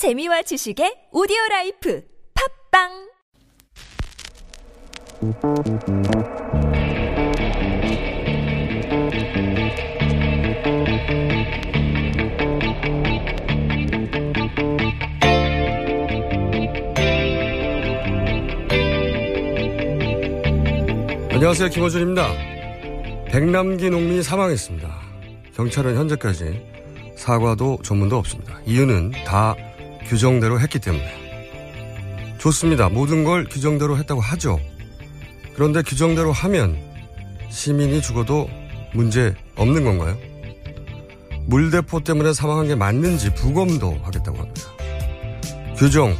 재미와 지식의 오디오 라이프 팝빵 안녕하세요. 김호준입니다. 백남기 농민이 사망했습니다. 경찰은 현재까지 사과도 전문도 없습니다. 이유는 다 규정대로 했기 때문에. 좋습니다. 모든 걸 규정대로 했다고 하죠. 그런데 규정대로 하면 시민이 죽어도 문제 없는 건가요? 물대포 때문에 사망한 게 맞는지 부검도 하겠다고 합니다. 규정,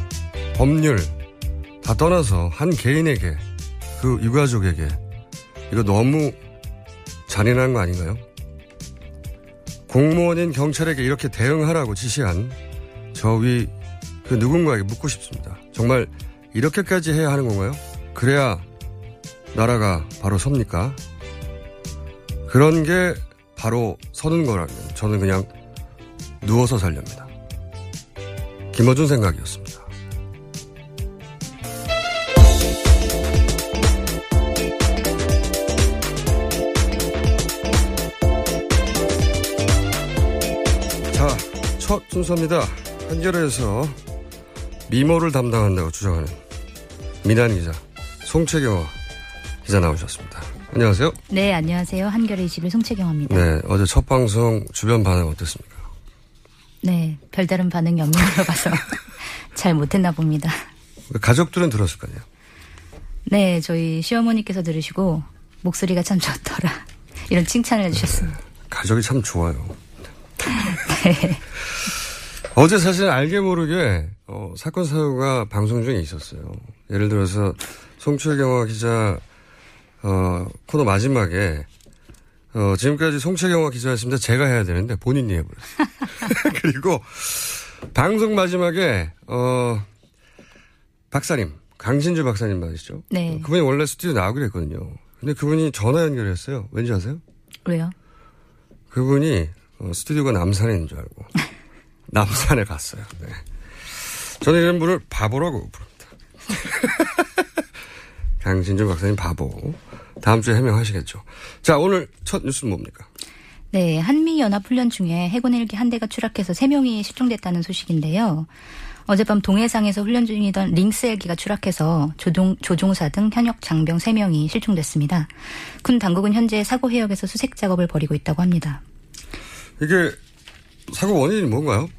법률 다 떠나서 한 개인에게 그 유가족에게 이거 너무 잔인한 거 아닌가요? 공무원인 경찰에게 이렇게 대응하라고 지시한 저위 그 누군가에게 묻고 싶습니다. 정말 이렇게까지 해야 하는 건가요? 그래야 나라가 바로 섭니까? 그런 게 바로 서는 거라면 저는 그냥 누워서 살렵니다. 김어준 생각이었습니다. 자, 첫 순서입니다. 한겨레에서 미모를 담당한다고 주장하는 민한 기자, 송채경화 기자 나오셨습니다. 안녕하세요. 네, 안녕하세요. 한겨레 21 송채경입니다. 네, 어제 첫 방송 주변 반응 어땠습니까? 네, 별다른 반응이 없는 걸로 봐서 잘 못했나 봅니다. 가족들은 들었을 거 아니에요? 네, 저희 시어머니께서 들으시고 목소리가 참 좋더라. 이런 칭찬을 해주셨습니다. 가족이 참 좋아요. 네. 어제 사실 알게 모르게 어, 사건 사고가 방송 중에 있었어요. 예를 들어서 송채경화 기자 어, 코너 마지막에 어, 지금까지 송채경화 기자였습니다. 제가 해야 되는데 본인이 해버렸어요. 그리고 방송 마지막에 어, 박사님 강신주 박사님 맞으시죠? 네. 어, 그분이 원래 스튜디오 나오기로 했거든요. 근데 그분이 전화 연결했어요. 왠지 아세요? 왜요? 그분이 어, 스튜디오가 남산에 있는 줄 알고 남산에 갔어요. 네. 저는 이런 분을 바보라고 부릅니다. 강진주 박사님 바보. 다음 주에 해명하시겠죠. 자, 오늘 첫 뉴스는 뭡니까? 네, 한미연합훈련 중에 해군 헬기 한 대가 추락해서 3명이 실종됐다는 소식인데요. 어젯밤 동해상에서 훈련 중이던 링스 헬기가 추락해서 조종, 조종사 등 현역 장병 3명이 실종됐습니다. 군 당국은 현재 사고 해역에서 수색 작업을 벌이고 있다고 합니다. 이게 사고 원인이 뭔가요?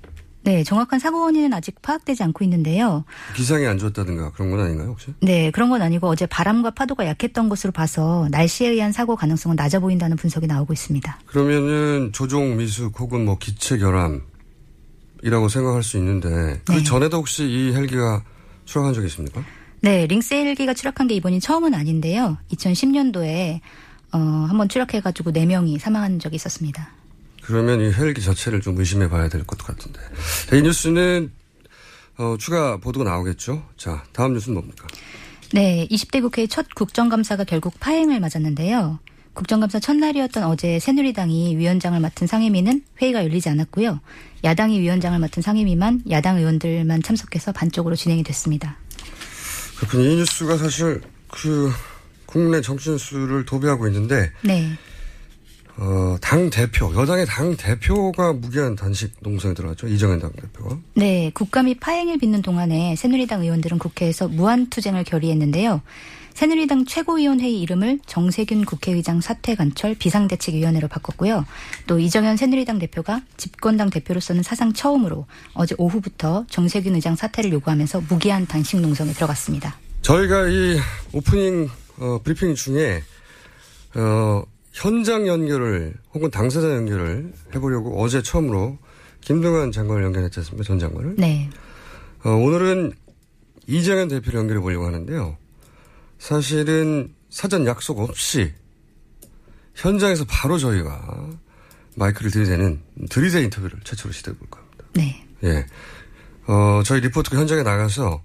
네, 정확한 사고 원인은 아직 파악되지 않고 있는데요. 기상이 안 좋았다든가 그런 건 아닌가요, 혹시? 네, 그런 건 아니고 어제 바람과 파도가 약했던 것으로 봐서 날씨에 의한 사고 가능성은 낮아 보인다는 분석이 나오고 있습니다. 그러면은 조종 미숙 혹은 뭐 기체 결함이라고 생각할 수 있는데 그 네. 전에도 혹시 이 헬기가 추락한 적이 있습니까? 네, 링스 헬기가 추락한 게 이번이 처음은 아닌데요. 2010년도에 어, 한번 추락해가지고 4명이 사망한 적이 있었습니다. 그러면 이 헬기 자체를 좀 의심해 봐야 될 것 같은데. 자, 이 뉴스는, 어, 추가 보도가 나오겠죠? 자, 다음 뉴스는 뭡니까? 네, 20대 국회의 첫 국정감사가 결국 파행을 맞았는데요. 국정감사 첫날이었던 어제 새누리당이 위원장을 맡은 상임위는 회의가 열리지 않았고요. 야당이 위원장을 맡은 상임위만 야당 의원들만 참석해서 반쪽으로 진행이 됐습니다. 그렇군요. 이 뉴스가 사실 그, 국내 정치 뉴스를 도배하고 있는데, 네. 어, 당 대표, 여당의 당 대표가 무기한 단식 농성에 들어갔죠. 이정현 당 대표가. 네, 국감이 파행을 빚는 동안에 새누리당 의원들은 국회에서 무한 투쟁을 결의했는데요. 새누리당 최고위원회의 이름을 정세균 국회의장 사퇴 관철 비상대책위원회로 바꿨고요. 또 이정현 새누리당 대표가 집권당 대표로서는 사상 처음으로 어제 오후부터 정세균 의장 사퇴를 요구하면서 무기한 단식 농성에 들어갔습니다. 저희가 이 오프닝, 어, 브리핑 중에, 어, 현장 연결을 혹은 당사자 연결을 해보려고 어제 처음으로 김동완 장관을 연결했지 않습니까? 전 장관을. 네. 어, 오늘은 이정현 대표를 연결해 보려고 하는데요. 사실은 사전 약속 없이 현장에서 바로 저희가 마이크를 들이대는 들이대 인터뷰를 최초로 시도해 볼까 합니다. 네. 예. 어, 저희 리포트가 현장에 나가서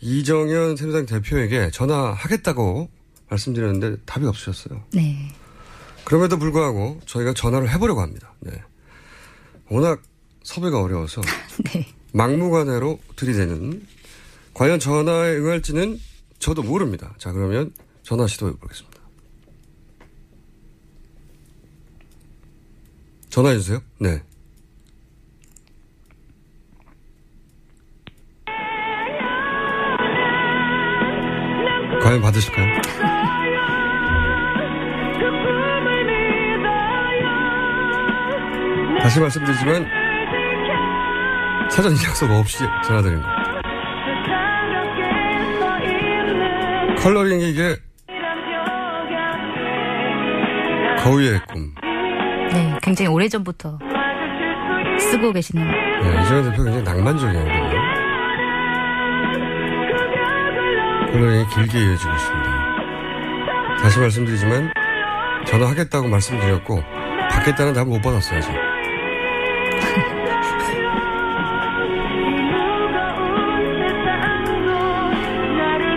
이정현 새누리당 대표에게 전화하겠다고 말씀드렸는데 답이 없으셨어요. 네. 그럼에도 불구하고 저희가 전화를 해보려고 합니다. 네. 워낙 섭외가 어려워서 네. 막무가내로 들이대는 과연 전화에 응할지는 저도 모릅니다. 자, 그러면 전화 시도해 보겠습니다. 전화해 주세요. 네. 과연 받으실까요? 다시 말씀드리지만 사전 약속 없이 전화드립니다. 컬러링이 이게 거위의 꿈. 네, 굉장히 오래전부터 쓰고 계시는 네, 이정현 대표 굉장히 낭만적이거든요. 컬러링이 길게 이어지고 있습니다. 다시 말씀드리지만 전화하겠다고 말씀드렸고 받겠다는 답을 못 받았어요. 아직.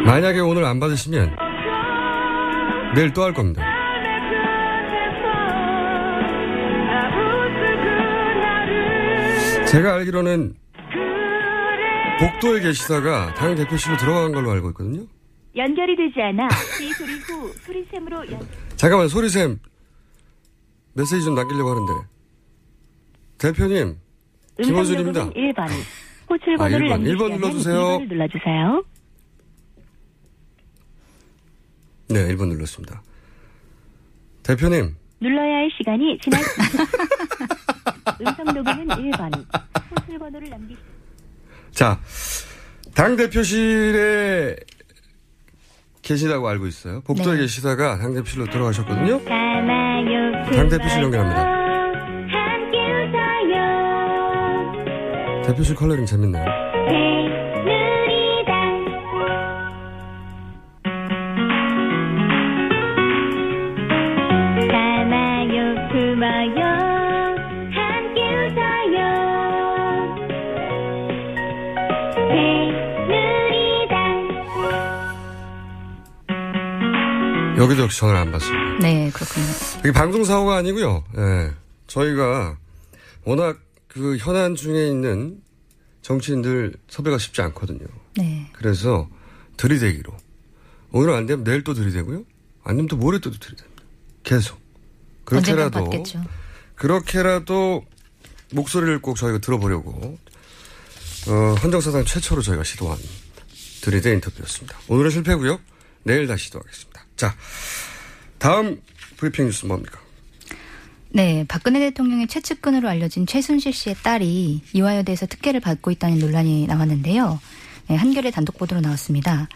만약에 오늘 안 받으시면 내일 또 할 겁니다. 제가 알기로는 복도에 계시다가 당 대표실로 들어간 걸로 알고 있거든요. 연결이 되지 않아 이 소리 후 소리샘으로 연... 잠깐만 소리샘 메시지 좀 남기려고 하는데 대표님 김호준입니다. 녹음은 1번. 호출 아, 번호를 1번. 남기시려면 1번 눌러주세요. 2번을 눌러주세요. 네 1번 눌렀습니다. 대표님 눌러야 할 시간이 지났습니다. 음성 녹음은 1번. 호출 번호를 남기시 자, 당 대표실에 계시다고 알고 있어요. 복도에 네. 계시다가 당 대표실로 들어가셨거든요. 가나요 당 대표실 연결합니다. 대표실 컬러링 재밌네요. 새 여기도 역시 전화를 안 받습니다. 네, 그렇군요. 이게 방송 사고가 아니고요. 예. 저희가 워낙 그 현안 중에 있는 정치인들 섭외가 쉽지 않거든요. 네. 그래서 들이대기로. 오늘 안 되면 내일 또 들이대고요. 안 되면 또 모레 또 들이댑니다. 계속. 그렇게라도. 그렇게라도 목소리를 꼭 저희가 들어보려고 어, 헌정사상 최초로 저희가 시도한 들이대 인터뷰였습니다. 오늘은 실패고요. 내일 다시 시도하겠습니다. 자, 다음 브리핑 뉴스 뭡니까? 네, 박근혜 대통령의 최측근으로 알려진 최순실 씨의 딸이 이화여대에서 특혜를 받고 있다는 논란이 나왔는데요. 네, 한겨레 단독 보도로 나왔습니다.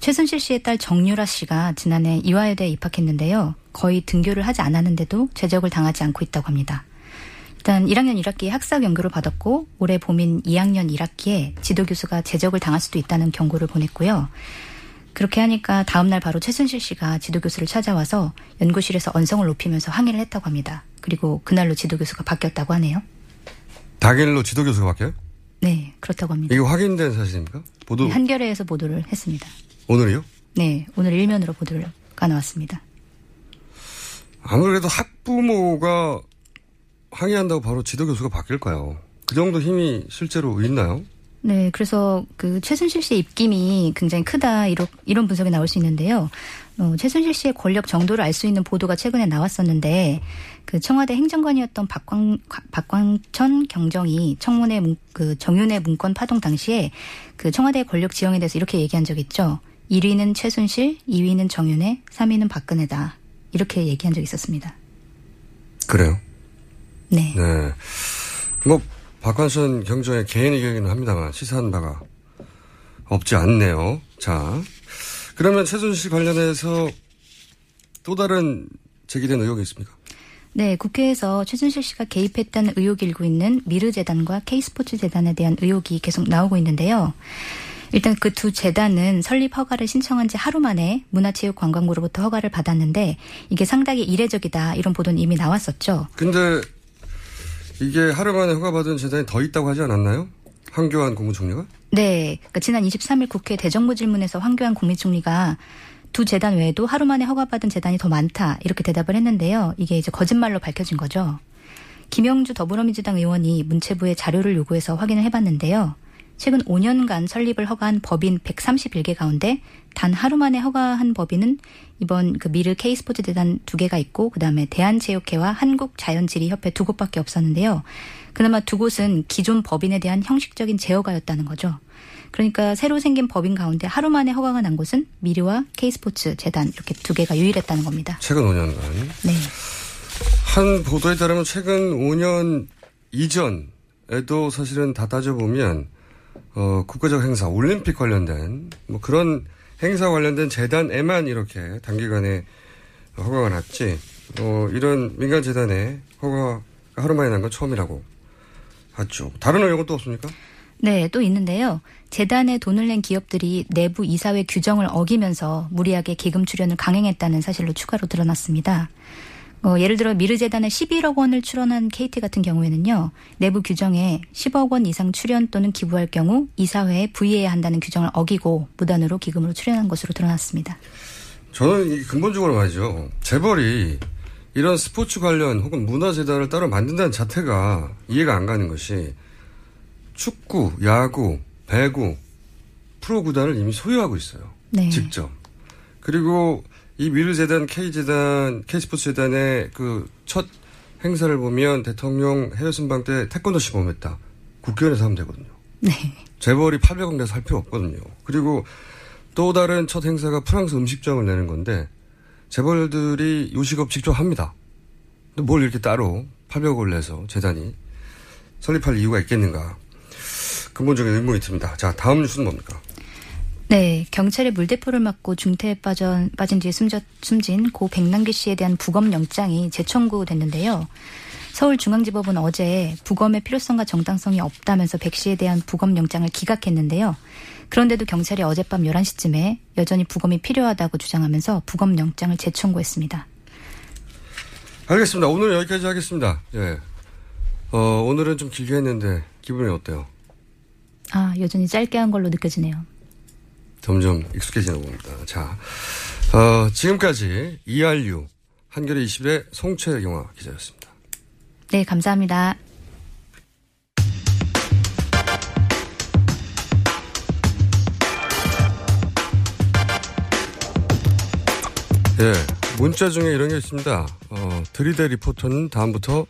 최순실 씨의 딸 정유라 씨가 지난해 이화여대에 입학했는데요. 거의 등교를 하지 않았는데도 제적을 당하지 않고 있다고 합니다. 일단 1학년 1학기에 학사 경고를 받았고 올해 봄인 2학년 1학기에 지도 교수가 제적을 당할 수도 있다는 경고를 보냈고요. 그렇게 하니까 다음날 바로 최순실 씨가 지도교수를 찾아와서 연구실에서 언성을 높이면서 항의를 했다고 합니다. 그리고 그날로 지도교수가 바뀌었다고 하네요. 당일로 지도교수가 바뀌어요? 네, 그렇다고 합니다. 이게 확인된 사실입니까? 보도 네, 한겨레에서 보도를 했습니다. 오늘이요? 네, 오늘 일면으로 보도가 나왔습니다. 아무래도 학부모가 항의한다고 바로 지도교수가 바뀔까요? 그 정도 힘이 실제로 있나요? 네, 그래서 그 최순실 씨의 입김이 굉장히 크다 이런 이런 분석이 나올 수 있는데요. 어, 최순실 씨의 권력 정도를 알 수 있는 보도가 최근에 나왔었는데 그 청와대 행정관이었던 박광 박광천 경정이 청문회 문, 그 정윤회 문건 파동 당시에 그 청와대 권력 지형에 대해서 이렇게 얘기한 적이 있죠. 1위는 최순실, 2위는 정윤회, 3위는 박근혜다. 이렇게 얘기한 적이 있었습니다. 그래요. 네. 네. 뭐 박관선 경정의 개인 의견이긴 합니다만 시사한 바가 없지 않네요. 자, 그러면 최순실 관련해서 또 다른 제기된 의혹이 있습니까? 네, 국회에서 최순실 씨가 개입했다는 의혹이 일고 있는 미르재단과 K스포츠재단에 대한 의혹이 계속 나오고 있는데요. 일단 그 두 재단은 설립 허가를 신청한 지 하루 만에 문화체육관광부로부터 허가를 받았는데 이게 상당히 이례적이다 이런 보도는 이미 나왔었죠. 근데 이게 하루 만에 허가받은 재단이 더 있다고 하지 않았나요? 황교안 국무총리가? 네, 그러니까 지난 23일 국회 대정부 질문에서 황교안 국무총리가 두 재단 외에도 하루 만에 허가받은 재단이 더 많다 이렇게 대답을 했는데요. 이게 이제 거짓말로 밝혀진 거죠. 김영주 더불어민주당 의원이 문체부에 자료를 요구해서 확인을 해봤는데요. 최근 5년간 설립을 허가한 법인 131개 가운데 단 하루 만에 허가한 법인은 이번 그 미르 K스포츠 재단 두 개가 있고 그다음에 대한체육회와 한국자연지리협회 두 곳밖에 없었는데요. 그나마 두 곳은 기존 법인에 대한 형식적인 제어가였다는 거죠. 그러니까 새로 생긴 법인 가운데 하루 만에 허가가 난 곳은 미르와 K스포츠 재단 이렇게 두 개가 유일했다는 겁니다. 최근 5년간. 네. 한 보도에 따르면 최근 5년 이전에도 사실은 다 따져보면 어, 국가적 행사, 올림픽 관련된 뭐 그런 행사 관련된 재단에만 이렇게 단기간에 허가가 났지, 어, 이런 민간 재단에 허가가 하루 만에 난 건 처음이라고 하죠. 다른 의혹은 또 없습니까? 네, 또 있는데요. 재단에 돈을 낸 기업들이 내부 이사회 규정을 어기면서 무리하게 기금 출연을 강행했다는 사실로 추가로 드러났습니다. 어, 예를 들어 미르재단에 11억 원을 출원한 KT 같은 경우에는요. 내부 규정에 10억 원 이상 출연 또는 기부할 경우 이사회에 부의해야 한다는 규정을 어기고 무단으로 기금으로 출연한 것으로 드러났습니다. 저는 근본적으로 말이죠. 재벌이 이런 스포츠 관련 혹은 문화재단을 따로 만든다는 자체가 이해가 안 가는 것이 축구, 야구, 배구, 프로구단을 이미 소유하고 있어요. 네. 직접. 그리고 이 미르재단, K재단, K스포츠재단의 그 첫 행사를 보면 대통령 해외 순방 때 태권도 시범했다. 국회의원에서 하면 되거든요. 네. 재벌이 800억 내서 할 필요 없거든요. 그리고 또 다른 첫 행사가 프랑스 음식점을 내는 건데 재벌들이 요식업 직접 합니다. 근데 뭘 이렇게 따로 800억을 내서 재단이 설립할 이유가 있겠는가. 근본적인 의문이 듭니다. 자, 다음 뉴스는 뭡니까? 네, 경찰의 물대포를 맞고 중태에 빠져, 빠진 뒤에 숨져, 숨진 고 백남기 씨에 대한 부검 영장이 재청구됐는데요. 서울중앙지법은 어제 부검의 필요성과 정당성이 없다면서 백 씨에 대한 부검 영장을 기각했는데요. 그런데도 경찰이 어젯밤 11시쯤에 여전히 부검이 필요하다고 주장하면서 부검 영장을 재청구했습니다. 알겠습니다. 오늘 여기까지 하겠습니다. 예. 어, 오늘은 좀 길게 했는데 기분이 어때요? 아, 여전히 짧게 한 걸로 느껴지네요. 점점 익숙해지는 겁니다. 자, 어, 지금까지 ERU 한겨레 20의 송채영화 기자였습니다. 네, 감사합니다. 예, 문자 중에 이런 게 있습니다. 어, 드리대 리포터는 다음부터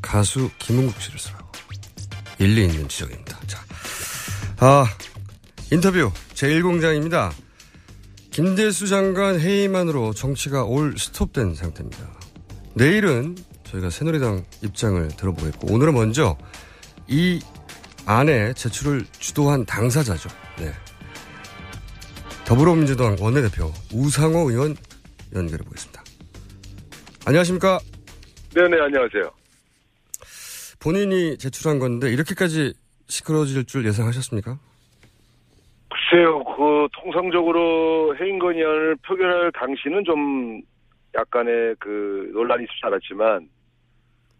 가수 김은국 씨를 쓰라고. 일리 있는 지적입니다. 자, 아, 인터뷰 제1공장입니다. 김대수 장관 회의만으로 정치가 올 스톱된 상태입니다. 내일은 저희가 새누리당 입장을 들어보겠고, 오늘은 먼저 이 안에 제출을 주도한 당사자죠. 네. 더불어민주당 원내대표 우상호 의원 연결해 보겠습니다. 안녕하십니까? 네네, 안녕하세요. 본인이 제출한 건데 이렇게까지 시끄러워질 줄 예상하셨습니까? 글쎄요, 그, 통상적으로 해임 건의안을 표결할 당시는 좀 약간의 그 논란이 있을 줄 알았지만,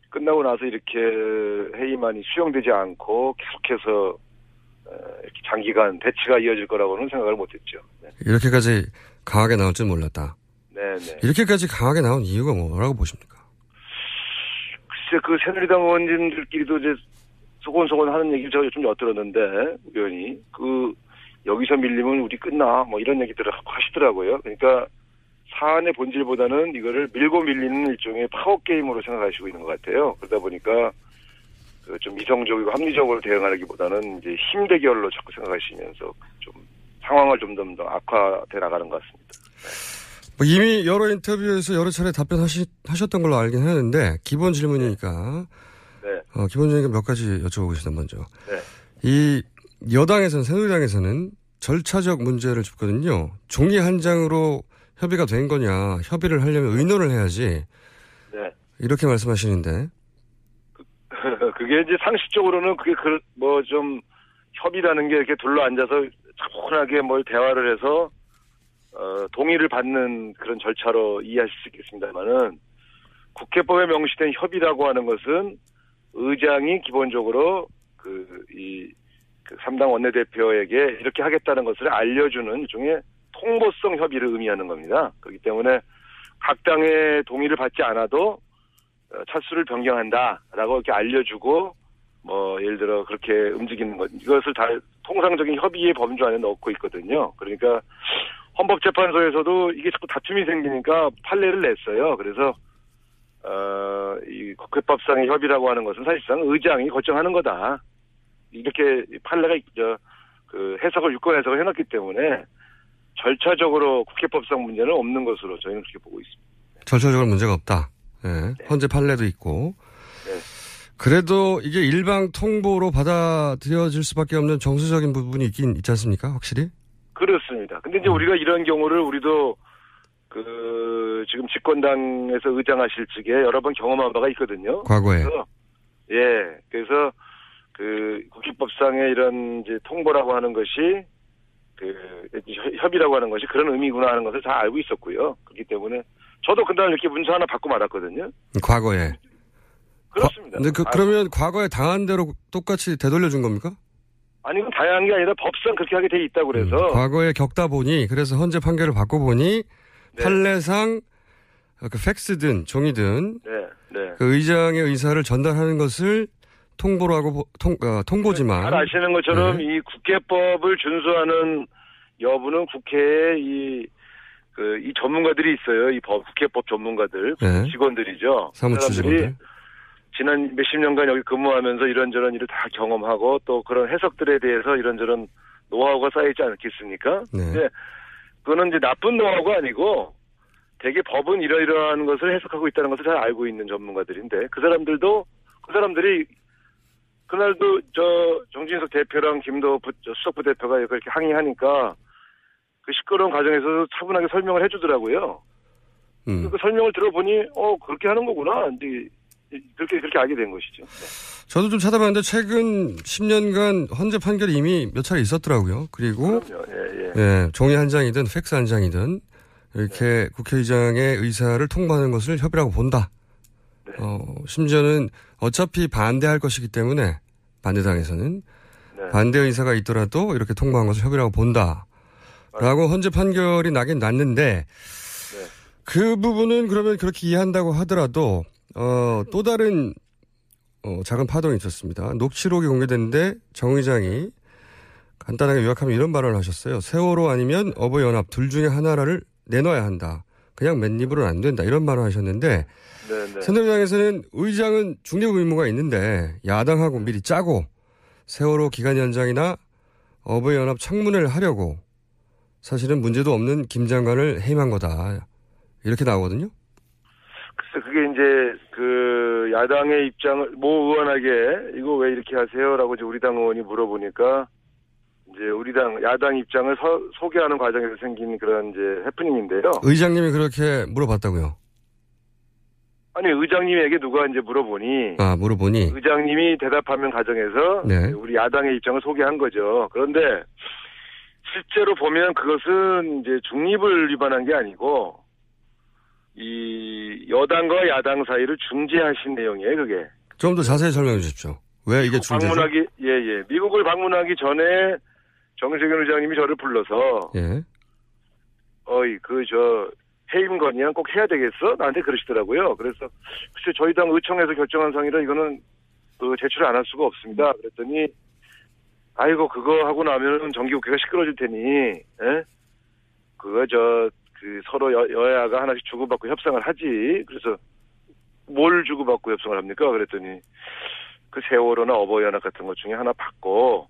끝나고 나서 이렇게 해임안이 수용되지 않고 계속해서 어, 이렇게 장기간 대치가 이어질 거라고는 생각을 못했죠. 네. 이렇게까지 강하게 나올 줄 몰랐다. 네네. 이렇게까지 강하게 나온 이유가 뭐라고 보십니까? 글쎄, 그 새누리당 의원님들끼리도 이제 소곤소곤 하는 얘기를 제가 좀 엿들었는데, 의원이. 그, 여기서 밀리면 우리 끝나, 뭐 이런 얘기들을 하시더라고요. 그러니까 사안의 본질보다는 이거를 밀고 밀리는 일종의 파워 게임으로 생각하시고 있는 것 같아요. 그러다 보니까 그 좀 이성적이고 합리적으로 대응하기보다는 이제 힘 대결로 자꾸 생각하시면서 좀 상황을 좀더 악화돼 나가는 것 같습니다. 뭐 이미 여러 인터뷰에서 여러 차례 답변하셨던 걸로 알긴 하는데 기본 질문이니까 네. 어, 기본적인 몇 가지 여쭤보겠습니다. 먼저 네. 이 여당에서는 새누리당에서는 절차적 문제를 짚거든요. 종이 한 장으로 협의가 된 거냐 협의를 하려면 의논을 해야지 네. 이렇게 말씀하시는데 그게 이제 상식적으로는 그게 그 뭐 좀 협의라는 게 이렇게 둘러 앉아서 차분하게 뭘 대화를 해서 어 동의를 받는 그런 절차로 이해하실 수 있겠습니다만은 국회법에 명시된 협의라고 하는 것은 의장이 기본적으로 그 이 그 3당 원내대표에게 이렇게 하겠다는 것을 알려주는 일종의 통보성 협의를 의미하는 겁니다. 그렇기 때문에 각 당의 동의를 받지 않아도 어, 차수를 변경한다라고 이렇게 알려주고 뭐 예를 들어 그렇게 움직이는 것 이것을 다 통상적인 협의의 범주 안에 넣고 있거든요. 그러니까 헌법재판소에서도 이게 자꾸 다툼이 생기니까 판례를 냈어요. 그래서 어, 이 국회법상의 협의라고 하는 것은 사실상 의장이 결정하는 거다. 이렇게 판례가 저, 그 해석을 유권 해석을 해놨기 때문에 절차적으로 국회법상 문제는 없는 것으로 저희는 그렇게 보고 있습니다. 절차적으로 문제가 없다. 예. 헌재 판례도 있고. 그래도 이게 일방 통보로 받아들여질 수밖에 없는 정서적인 부분이 있긴 있지 않습니까? 확실히? 그렇습니다. 근데 이제 우리가 이런 경우를 우리도 그 지금 집권당에서 의장하실 적에 여러 번 경험한 바가 있거든요. 과거에. 그래서 예, 그래서 그 국회법상의 이런 이제 통보라고 하는 것이 그 협- 협의라고 하는 것이 그런 의미구나 하는 것을 다 알고 있었고요. 그렇기 때문에 저도 그날 이렇게 문서 하나 받고 말았거든요. 과거에. 그렇습니다. 근데 그, 아, 그러면 과거에 당한 대로 똑같이 되돌려준 겁니까? 아니 그건 다양한 게 아니라 법상 그렇게 하게 돼 있다고 그래서 음, 과거에 겪다 보니, 그래서 헌재 판결을 받고 보니, 네. 판례상 그 팩스든 종이든 네, 네. 그 의장의 의사를 전달하는 것을 통보로 하고 보- 통, 어, 통보지만 잘 아시는 것처럼 네. 이 국회법을 준수하는 여부는 국회에 이, 그, 이 전문가들이 있어요. 이 법, 국회법 전문가들. 네. 직원들이죠. 그 사무처 사람들이 직원들. 지난 몇십 년간 여기 근무하면서 이런저런 일을 다 경험하고 또 그런 해석들에 대해서 이런저런 노하우가 쌓이지 않겠습니까? 네. 근데 그거는 이제 나쁜 노하우가 아니고 되게 법은 이러이러한 것을 해석하고 있다는 것을 잘 알고 있는 전문가들인데 그 사람들도 그 사람들이 그날도 저 정진석 대표랑 김도 수석부 대표가 그렇게 항의하니까 그 시끄러운 과정에서 차분하게 설명을 해주더라고요. 음. 그 설명을 들어보니 어 그렇게 하는 거구나. 이제 그렇게 그렇게 알게 된 것이죠. 네. 저도 좀 찾아봤는데 최근 10년간 헌재 판결이 이미 몇 차례 있었더라고요. 그리고. 예, 예. 예, 종이 한 장이든 팩스 한 장이든 이렇게 국회의장의 의사를 통보하는 것을 협의라고 본다. 네. 어, 심지어는 어차피 반대할 것이기 때문에 반대당에서는 네. 반대 의사가 있더라도 이렇게 통보한 것을 협의라고 본다. 라고 헌재 판결이 나긴 났는데 네. 그 부분은 그러면 그렇게 이해한다고 하더라도 어, 또 다른 어, 작은 파동이 있었습니다. 녹취록이 공개됐는데 정 의장이 간단하게 요약하면 이런 발언을 하셨어요. 세월호 아니면 어버이연합 둘 중에 하나를 내놔야 한다. 그냥 맨입으로는 안 된다. 이런 발언을 하셨는데 네, 네. 새누리당에서는 의장은 중립 의무가 있는데 야당하고 미리 짜고 세월호 기간 연장이나 어버이연합 청문회를 하려고 사실은 문제도 없는 김 장관을 해임한 거다. 이렇게 나오거든요. 글쎄 그게 이제 그 야당의 입장을 모 의원에게 이거 왜 이렇게 하세요라고 이제 우리 당 의원이 물어보니까 이제 우리 당 야당 입장을 서- 소개하는 과정에서 생긴 그런 이제 해프닝인데요. 의장님이 그렇게 물어봤다고요. 아니 의장님에게 누가 이제 물어보니 아, 물어보니. 의장님이 대답하는 과정에서 네. 우리 야당의 입장을 소개한 거죠. 그런데 실제로 보면 그것은 이제 중립을 위반한 게 아니고 이 여당과 야당 사이를 중재하신 내용이에요. 그게 좀 더 자세히 설명해 주십시오. 왜 이게 중재죠? 방문하기 예예 미국을 방문하기 전에 정세균 의장님이 저를 불러서 예. 어이 그 저 해임 건의안 꼭 해야 되겠어 나한테 그러시더라고요. 그래서 글쎄 저희 당 의총에서 결정한 상이라 이거는 그 제출 안할 수가 없습니다. 그랬더니 아이고 그거 하고 나면은 정기국회가 시끄러질 테니 예? 그거 저 그 서로 여, 여야가 하나씩 주고받고 협상을 하지. 그래서 뭘 주고받고 협상을 합니까? 그랬더니 그 세월호나 어버이 연합 같은 것 중에 하나 받고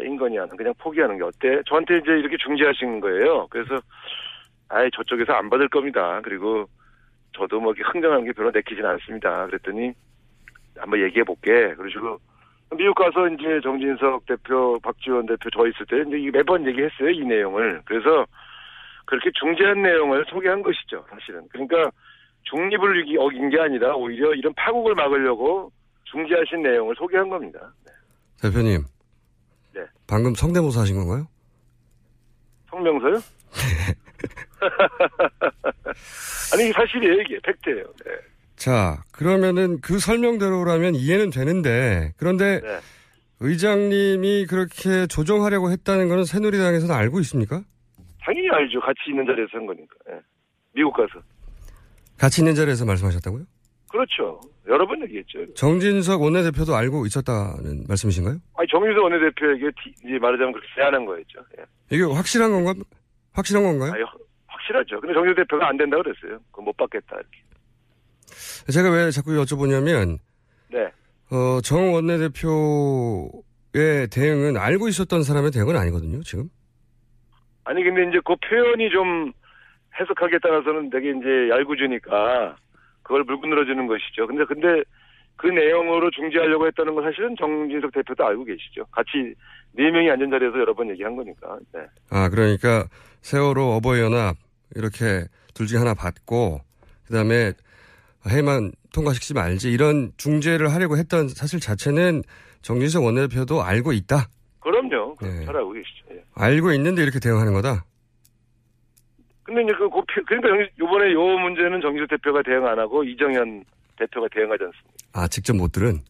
해임 건의안은 그냥 포기하는 게 어때? 저한테 이제 이렇게 중재하신 거예요. 그래서 아예 저쪽에서 안 받을 겁니다. 그리고 저도 뭐 흥정하는 게 별로 내키진 않습니다. 그랬더니 한번 얘기해 볼게. 그러시고 미국 가서 이제 정진석 대표, 박지원 대표 저 있을 때 이제 매번 얘기했어요 이 내용을. 그래서 그렇게 중재한 내용을 소개한 것이죠. 사실은. 그러니까 중립을 어긴 게 아니라 오히려 이런 파국을 막으려고 중재하신 내용을 소개한 겁니다. 대표님. 네. 방금 성대모사 하신 건가요? 성명서요? 아니 이게 사실이에요 이게 팩트예요. 네. 자, 그러면은 그 설명대로라면 이해는 되는데, 그런데 네. 의장님이 그렇게 조정하려고 했다는 거는 새누리당에서는 알고 있습니까? 당연히 알죠. 같이 있는 자리에서 한 거니까. 예. 미국 가서. 같이 있는 자리에서 말씀하셨다고요? 그렇죠. 여러 번 얘기했죠. 정진석 원내대표도 알고 있었다는 말씀이신가요? 아니, 정유서 원내대표에게 티- 이제 말하자면 그렇게 제안한 거였죠. 예. 이게 확실한 건가? 확실한 건가요? 아니, 확실하죠. 근데 정유서 대표가 안 된다고 그랬어요. 그거 못 받겠다. 이렇게. 제가 왜 자꾸 여쭤보냐면 네. 어, 정 원내대표의 대응은 알고 있었던 사람의 대응은 아니거든요. 지금. 아니, 근데 이제 그 표현이 좀 해석하기에 따라서는 되게 이제 얄궂으니까 그걸 물고 늘어주는 것이죠. 근데, 근데 그 내용으로 중지하려고 했다는 건 사실은 정진석 대표도 알고 계시죠. 같이 네 명이 앉은 자리에서 여러 번 얘기한 거니까. 네. 아 그러니까 세월호 어버이연합 이렇게 둘 중에 하나 받고 그다음에 해만 통과시키지 말지 이런 중재를 하려고 했던 사실 자체는 정진석 원내대표도 알고 있다. 그럼요. 네. 잘 알고 계시죠. 예. 알고 있는데 이렇게 대응하는 거다. 근데 이제 그, 고- 그러니까 정- 요번에 요 문제는 정진석 대표가 대응 안 하고 이정현 대표가 대응하지 않습니다. 아 직접 못 들은.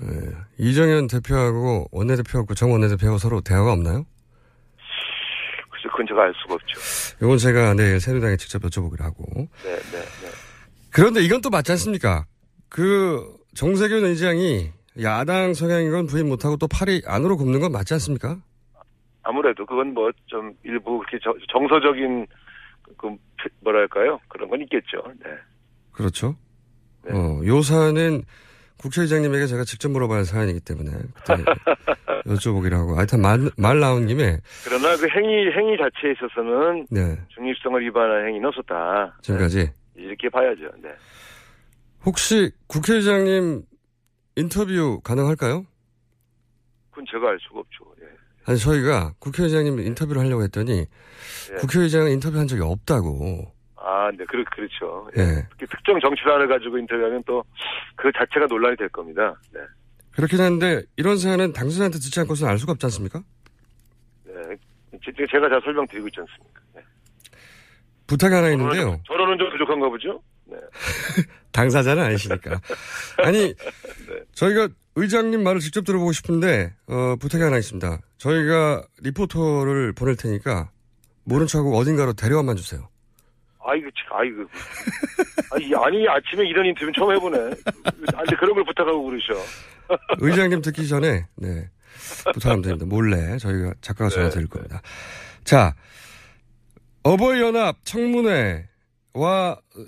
네. 예. 이정현 대표하고 원내대표하고 정 원내대표하고 서로 대화가 없나요? 그래서 그건 제가 알 수가 없죠. 이건 제가 내일 새누리당에 직접 여쭤보기로 하고. 네, 네, 네. 그런데 이건 또 맞지 않습니까? 그 정세균 의장이 야당 성향인 건 부인 못하고 또 팔이 안으로 굽는 건 맞지 않습니까? 아무래도 그건 뭐 좀 일부 그렇게 저- 정서적인 그 뭐랄까요 그런 건 있겠죠. 네. 그렇죠. 네. 어, 요 사안은 국회의장님에게 제가 직접 물어봐야 할 사안이기 때문에 그때 여쭤보기로 하고. 하여튼 말, 말 나온 김에 그러나 그 행위 행위 자체에 있어서는 네 중립성을 위반한 행위는 없었다. 지금까지 이렇게 봐야죠. 네. 혹시 국회의장님 인터뷰 가능할까요? 그건 제가 알 수가 없죠. 예. 아니 저희가 국회의장님 인터뷰를 하려고 했더니 네. 국회의장은 인터뷰한 적이 없다고. 아, 네, 그렇 그렇죠. 예. 예. 특히 특정 정치단을 가지고 인터뷰하면 또 그 자체가 논란이 될 겁니다. 네. 그렇긴 한데 이런 사안은 당선자한테 듣지 않고서는 알 수가 없지 않습니까? 네. 제- 제가 다 설명드리고 있지 않습니까? 네. 부탁이 하나 있는데요. 저는 좀 부족한가 보죠? 네. 당사자는 아니시니까. 아니, 저희가 의장님 말을 직접 들어보고 싶은데, 어, 부탁이 하나 있습니다. 저희가 리포터를 보낼 테니까, 모른 척하고 어딘가로 데려와만 주세요. 아이고, 참, 아이고. 아니, 아니, 아침에 이런 인터뷰는 처음 해보네. 아, 근데 그런 걸 부탁하고 그러셔. 의장님 듣기 전에, 네. 부탁하면 됩니다. 몰래 저희가 작가가 전화 네, 드릴 겁니다. 자, 어버이연합 청문회와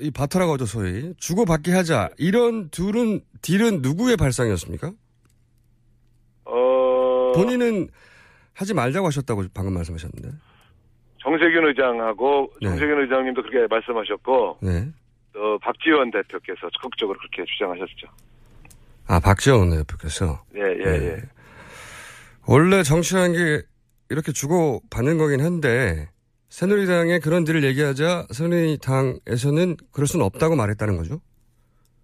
이 바터라고 하죠, 소위. 주고받기 하자. 이런 둘은, 딜은 누구의 발상이었습니까? 어, 본인은 하지 말자고 하셨다고 방금 말씀하셨는데. 정세균 의장하고, 네. 정세균 의장님도 그렇게 말씀하셨고, 네. 어, 박지원 대표께서 적극적으로 그렇게 주장하셨죠. 아, 박지원 원내대표께서. 예, 예, 네. 예. 원래 정치라는 게 이렇게 주고 받는 거긴 한데, 새누리당의 그런 딜을 얘기하자 새누리당에서는 그럴 수는 없다고 말했다는 거죠.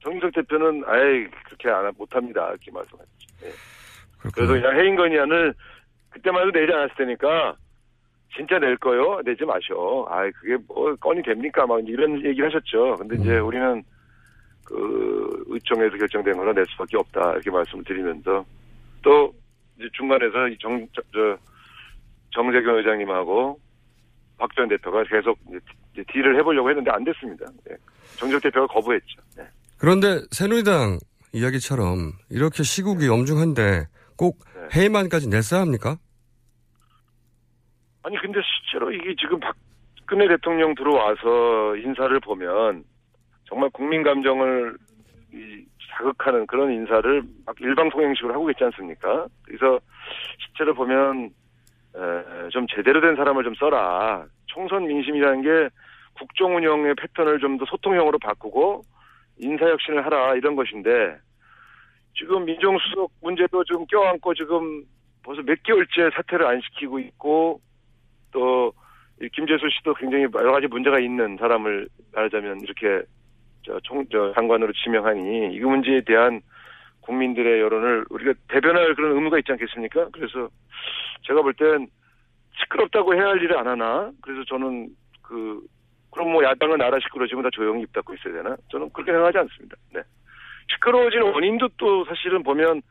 정인석 대표는 아예 그렇게 안, 못합니다. 이렇게 말씀하셨죠. 예. 그래서. 그냥 해인건의안을 그때만 해도 내지 않았을 테니까 진짜 낼 거요? 내지 마셔. 아이, 그게 뭐 건이 됩니까? 막 이런 얘기를 하셨죠. 근데 이제 음. 우리는 그 의총에서 결정된 거는 낼 수밖에 없다. 이렇게 말씀을 드리면서 또 이제 중간에서 이 정, 저, 저 정세균 의장님하고 박전 대표가 계속 이제 딜을 해보려고 했는데 안 됐습니다. 예. 정적 대표가 거부했죠. 네. 그런데 새누리당 이야기처럼 이렇게 시국이 엄중한데 꼭 네. 해임안까지 냈어야 합니까? 아니 근데 실제로 이게 지금 박근혜 대통령 들어와서 인사를 보면 정말 국민 감정을 이 자극하는 그런 인사를 막 일방통행식으로 하고 있지 않습니까? 그래서 실제로 보면 에, 좀 제대로 된 사람을 좀 써라. 총선 민심이라는 게 국정 운영의 패턴을 좀 더 소통형으로 바꾸고 인사 혁신을 하라 이런 것인데 지금 민정수석 문제도 좀 껴안고 지금 벌써 몇 개월째 사퇴를 안 시키고 있고 또, 이 김재수 씨도 굉장히 여러 가지 문제가 있는 사람을 말하자면 이렇게 저 총, 저 장관으로 지명하니 이 문제에 대한 국민들의 여론을 우리가 대변할 그런 의무가 있지 않겠습니까? 그래서 제가 볼 땐 시끄럽다고 해야 할 일을 안 하나? 그래서 저는 그, 그럼 뭐 야당은 나라 시끄러지면 다 조용히 입 닫고 있어야 되나? 저는 그렇게 생각하지 않습니다. 네. 시끄러워진 원인도 또 사실은 보면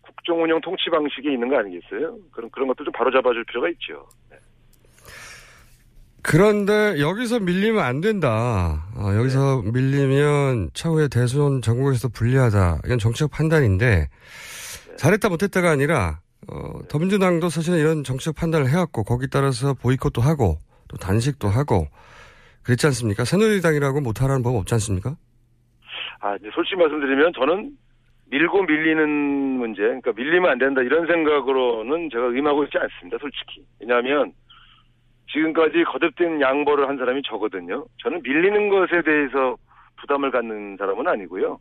국정 운영 통치 방식에 있는 거 아니겠어요? 그런, 그런 것도 좀 바로 잡아줄 필요가 있죠. 네. 그런데 여기서 밀리면 안 된다. 어, 여기서 밀리면 차후에 대선 전국에서 불리하다. 이건 정치적 판단인데 잘했다 못했다가 아니라 어, 더민주당도 사실은 이런 정치적 판단을 해왔고 거기 따라서 보이콧도 하고 또 단식도 하고 그렇지 않습니까? 새누리당이라고 못하라는 법 없지 않습니까? 아, 이제 솔직히 말씀드리면 저는 밀고 밀리는 문제, 그러니까 밀리면 안 된다 이런 생각으로는 제가 임하고 있지 않습니다. 솔직히. 왜냐하면 지금까지 거듭된 양보를 한 사람이 저거든요. 저는 밀리는 것에 대해서 부담을 갖는 사람은 아니고요.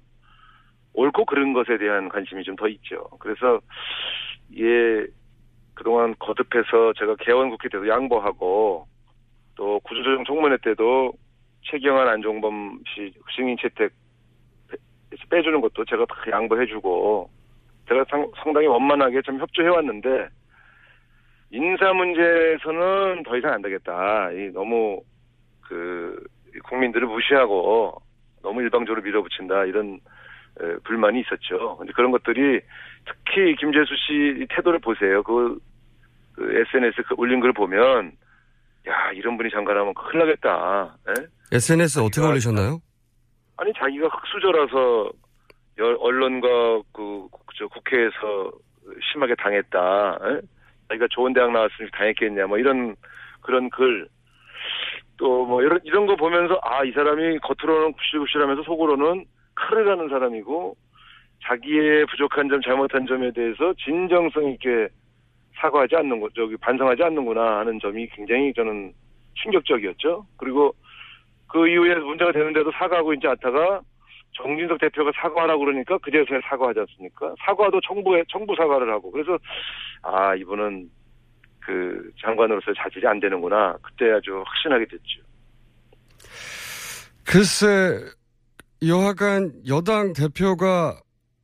옳고 그른 것에 대한 관심이 좀 더 있죠. 그래서 예 그동안 거듭해서 제가 개원국회 때도 양보하고 또 구조조정 청문회 때도 최경환 안종범 씨 승인 채택 빼주는 것도 제가 다 양보해주고 제가 상, 상당히 원만하게 좀 협조해왔는데 인사 문제에서는 더 이상 안 되겠다. 이 너무 그 국민들을 무시하고 너무 일방적으로 밀어붙인다 이런 에, 불만이 있었죠. 근데 그런 것들이 특히 김재수 씨 태도를 보세요. 그, 그 SNS 그 올린 걸 보면 야 이런 분이 장관하면 큰일 나겠다. 에? SNS 어떻게 올리셨나요? 아니 자기가 흑수저라서 여- 언론과 그, 저 국회에서 심하게 당했다. 에? 자기가 좋은 대학 나왔으니까 당했겠냐. 뭐 이런 그런 글. 또 뭐 이런 이런 거 보면서 아 이 사람이 겉으로는 굽실굽실하면서 속으로는 칼을 가는 사람이고 자기의 부족한 점 잘못한 점에 대해서 진정성 있게 사과하지 않는 거 저기 반성하지 않는구나 하는 점이 굉장히 저는 충격적이었죠. 그리고 그 이후에 문제가 되는데도 사과하고 있지 않다가 정진석 대표가 사과하라고 그러니까 그제서야 사과하지 않습니까? 사과도 청부에 청부 사과를 하고 그래서 아 이분은 그 장관으로서 자질이 안 되는구나 그때 아주 확신하게 됐죠. 글쎄 여하간 여당 대표가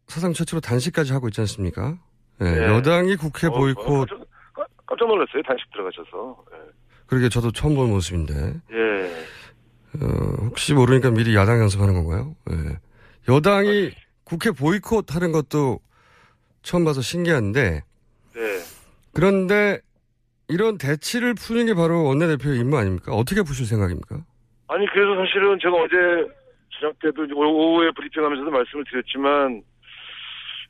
사상 최초로 단식까지 하고 있지 않습니까? 예, 네. 여당이 국회 어, 보이콧 어, 깜짝, 깜- 깜짝 놀랐어요 단식 들어가셔서. 그러게 저도 처음 본 모습인데 예. 예. 어, 혹시 모르니까 미리 야당 연습하는 건가요? 예. 여당이 국회 보이콧 하는 것도 처음 봐서 신기한데 네. 그런데 이런 대치를 푸는 게 바로 원내대표의 임무 아닙니까? 어떻게 푸실 생각입니까? 아니 그래서 사실은 제가 어제 저녁 때도 오후에 브리핑하면서도 말씀을 드렸지만